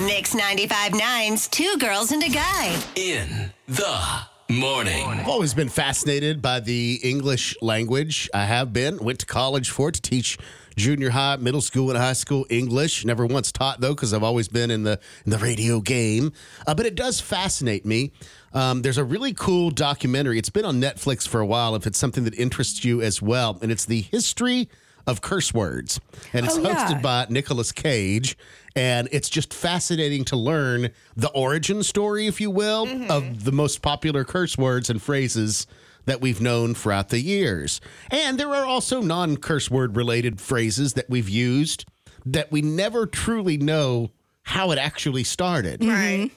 Mix 95.9's Two Girls and a Guy. In the morning. I've always been fascinated by the English language. I have been. Went to college for it to teach junior high, middle school, and high school English. Never once taught though, because I've always been in the in the radio game. Uh, but it does fascinate me. Um, there's a really cool documentary. It's been on Netflix for a while. If it's something that interests you as well, and it's the history of curse words, and it's Oh, yeah. hosted by Nicolas Cage. And it's just fascinating to learn the origin story, if you will, of the most popular curse words and phrases that we've known throughout the years. And there are also non curse word related phrases that we've used that we never truly know how it actually started. Right.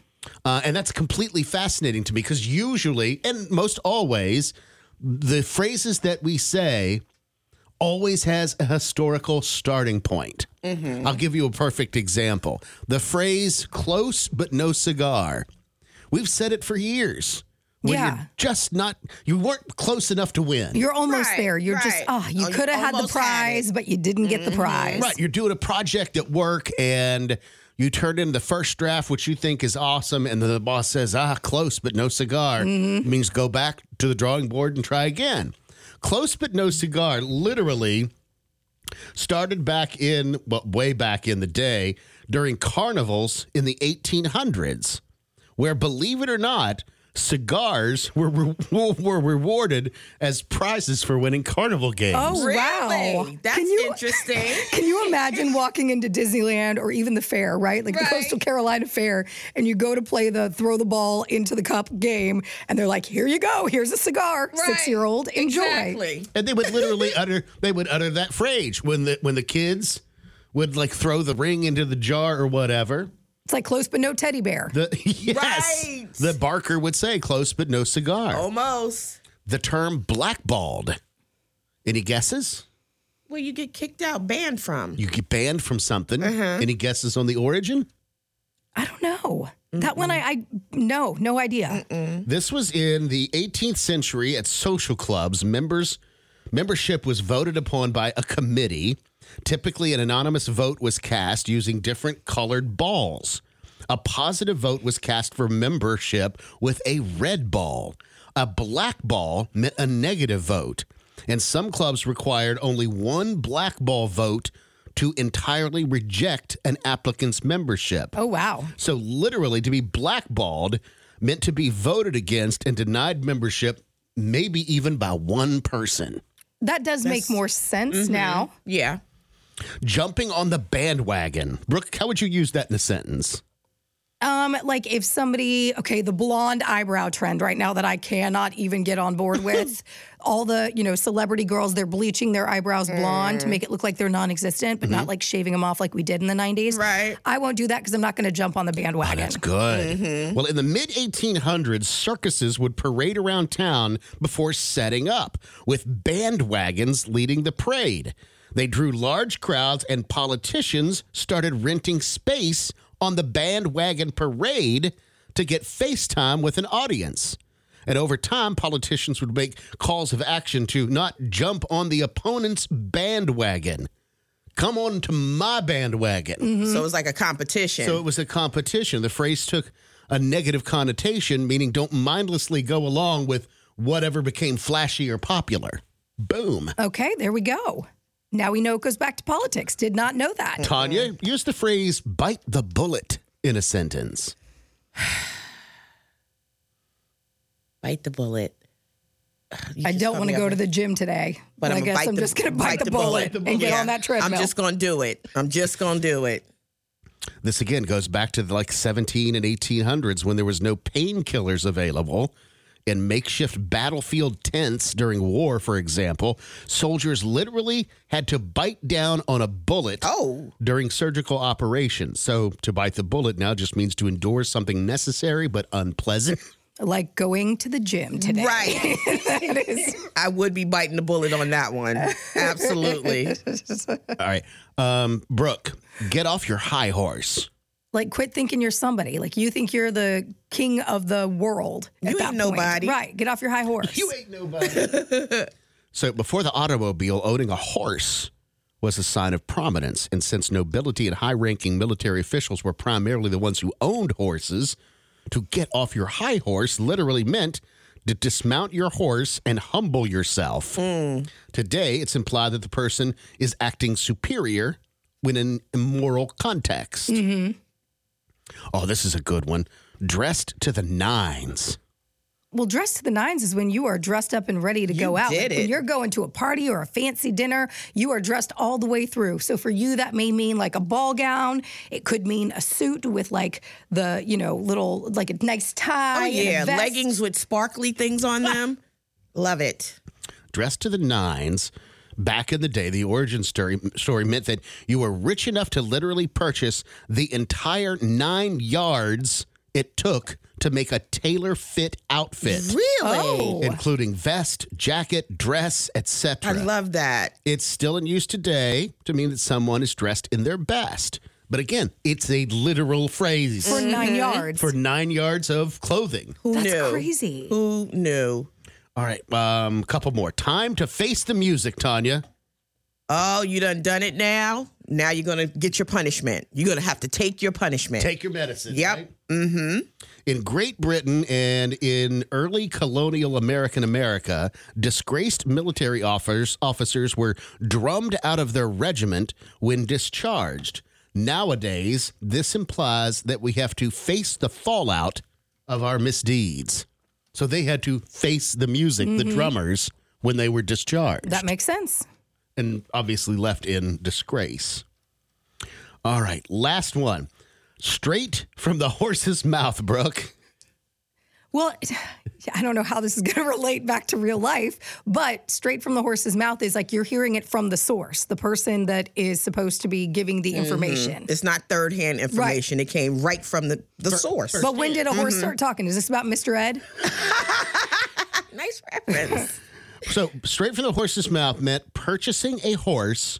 Uh, and that's completely fascinating to me because usually, and most always, the phrases that we say always has a historical starting point. Mm-hmm. I'll give you a perfect example. The phrase close but no cigar. We've said it for years. When Yeah. you're just not, you weren't close enough to win. You're almost Right, there. You're just, right. oh, you Oh, you could have had the almost had prize, but you didn't get the mm-hmm. prize. Right. You're doing a project at work and you turn in the first draft, which you think is awesome, and then the boss says, ah, close but no cigar. Mm-hmm. Means go back to the drawing board and try again. Close but no cigar literally started back in, well, way back in the day during carnivals in the 1800s, where, believe it or not, cigars were, re- were rewarded as prizes for winning carnival games. Oh, Really? wow. That's Can you- interesting. Can you imagine walking into Disneyland or even the fair, right? Like the Coastal Carolina Fair, and you go to play the throw the ball into the cup game, and they're like, here you go, here's a cigar, Right. six year old, enjoy. Exactly. And they would literally utter they would utter that phrase when the when the kids would like throw the ring into the jar or whatever. It's like close but no teddy bear. The yes, Right. the barker would say close but no cigar. Almost. The term blackballed. Any guesses? Where you get kicked out, banned from. You get banned from something. Uh-huh. Any guesses on the origin? I don't know. That one, I, I no, no idea. This was in the 18th century at social clubs. Members membership was voted upon by a committee. Typically, an anonymous vote was cast using different colored balls. A positive vote was cast for membership with a red ball. A black ball meant a negative vote. And some clubs required only one black ball vote to entirely reject an applicant's membership. Oh, wow. So, literally, to be blackballed meant to be voted against and denied membership, maybe even by one person. That does make more sense Mm-hmm. now. Yeah. Jumping on the bandwagon. Brooke, how would you use that in a sentence? Um, like if somebody, okay, the blonde eyebrow trend right now that I cannot even get on board with, all the you know celebrity girls they're bleaching their eyebrows blonde to mm. make it look like they're non-existent, but not mm-hmm. like shaving them off like we did in the '90s. Right. I won't do that because I'm not going to jump on the bandwagon. Oh, that's good. Mm-hmm. Well, in the mid 1800s, circuses would parade around town before setting up, with bandwagons leading the parade. They drew large crowds, and politicians started renting space on the bandwagon parade to get FaceTime with an audience. And over time, politicians would make calls of action to not jump on the opponent's bandwagon. Come on to my bandwagon. Mm-hmm. So it was like a competition. So it was a competition. The phrase took a negative connotation, meaning don't mindlessly go along with whatever became flashy or popular. Boom. Okay, there we go. Now we know it goes back to politics. Did not know that. Tanya, use the phrase bite the bullet in a sentence. bite the bullet. You I don't want to go to the gym today, but, I I'ma guess I'm the- just going to bite, the, bullet, and get Yeah. on that treadmill. I'm just going to do it. I'm just going to do it. This again goes back to the like 17 and 1800s when there was no painkillers available. In makeshift battlefield tents during war, for example, soldiers literally had to bite down on a bullet Oh. during surgical operations. So to bite the bullet now just means to endure something necessary but unpleasant. like going to the gym today. Right. I would be biting the bullet on that one. Absolutely. All right. Um, Brooke, get off your high horse. Like, quit thinking you're somebody. Like, you think you're the king of the world. You ain't nobody. Right. Get off your high horse. You ain't nobody. so before the automobile, owning a horse was a sign of prominence. And since nobility and high ranking military officials were primarily the ones who owned horses, to get off your high horse literally meant to dismount your horse and humble yourself. Hmm. Today, it's implied that the person is acting superior when in an immoral context. Mm-hmm. Oh, this is a good one. Dressed to the nines. Well, dressed to the nines is when you are dressed up and ready to go out. did Like, When you're going to a party or a fancy dinner, you are dressed all the way through. So for you, that may mean like a ball gown. It could mean a suit with like the, you know, little, like a nice tie. Oh and a yeah, vest. leggings with sparkly things on them. Love it. dressed to the nines. Back in the day, the origin story, story meant that you were rich enough to literally purchase the entire nine yards it took to make a tailor fit outfit, Really? Oh. including vest, jacket, dress, etc. I love that. it's still in use today to mean that someone is dressed in their best. But again, it's a literal phrase for 9 mm-hmm. yards. for nine yards of clothing. Who That's knew? crazy. Who knew? All right, um, couple more. Time to face the music, Tanya. Oh, you done done it now? Now you're gonna get your punishment. You're gonna have to take your punishment. Take your medicine. Yep. Mm-hmm. In Great Britain and in early colonial American America, disgraced military officers, officers were drummed out of their regiment when discharged. Nowadays, this implies that we have to face the fallout of our misdeeds. So they had to face the music, the mm-hmm. drummers, when they were discharged that makes sense. and obviously left in disgrace. All right, last one. Straight from the horse's mouth, Brooke. Well, I don't know how this is going to relate back to real life, but straight from the horse's mouth is like you're hearing it from the source, the person that is supposed to be giving the mm-hmm. information. It's not third hand information. It came right from the, the source. But when did a horse mm-hmm. start talking? Is this about Mr. Ed? nice reference. So, straight from the horse's mouth meant purchasing a horse.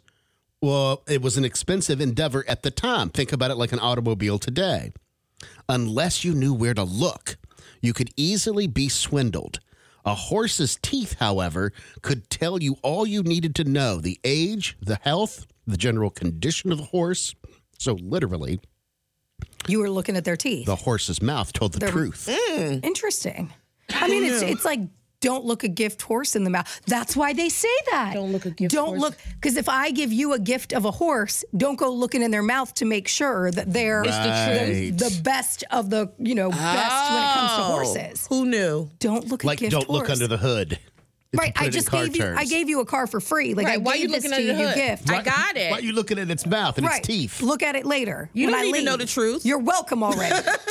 Well, it was an expensive endeavor at the time. Think about it like an automobile today. Unless you knew where to look, you could easily be swindled. A horse's teeth, however, could tell you all you needed to know the age, the health, the general condition of the horse. So, literally, You were looking at their teeth. the horse's mouth told the truth. Mm. Interesting. I mean, it's it's like don't look a gift horse in the mouth. That's why they say that. Don't look a gift horse. Don't horse. look because if I give you a gift of a horse, don't go looking in their mouth to make sure that they're It's the the, best of the you know best when it comes to Oh, horses. Who knew? Don't look Like, a gift don't horse. look under the hood. Right, I just gave you. I gave you a car for free. Like I why gave you this looking to you, the your hood? gift. I got it. Why are you looking at its mouth and right. its teeth? Look at it later. You don't I need to know the truth. You're welcome already.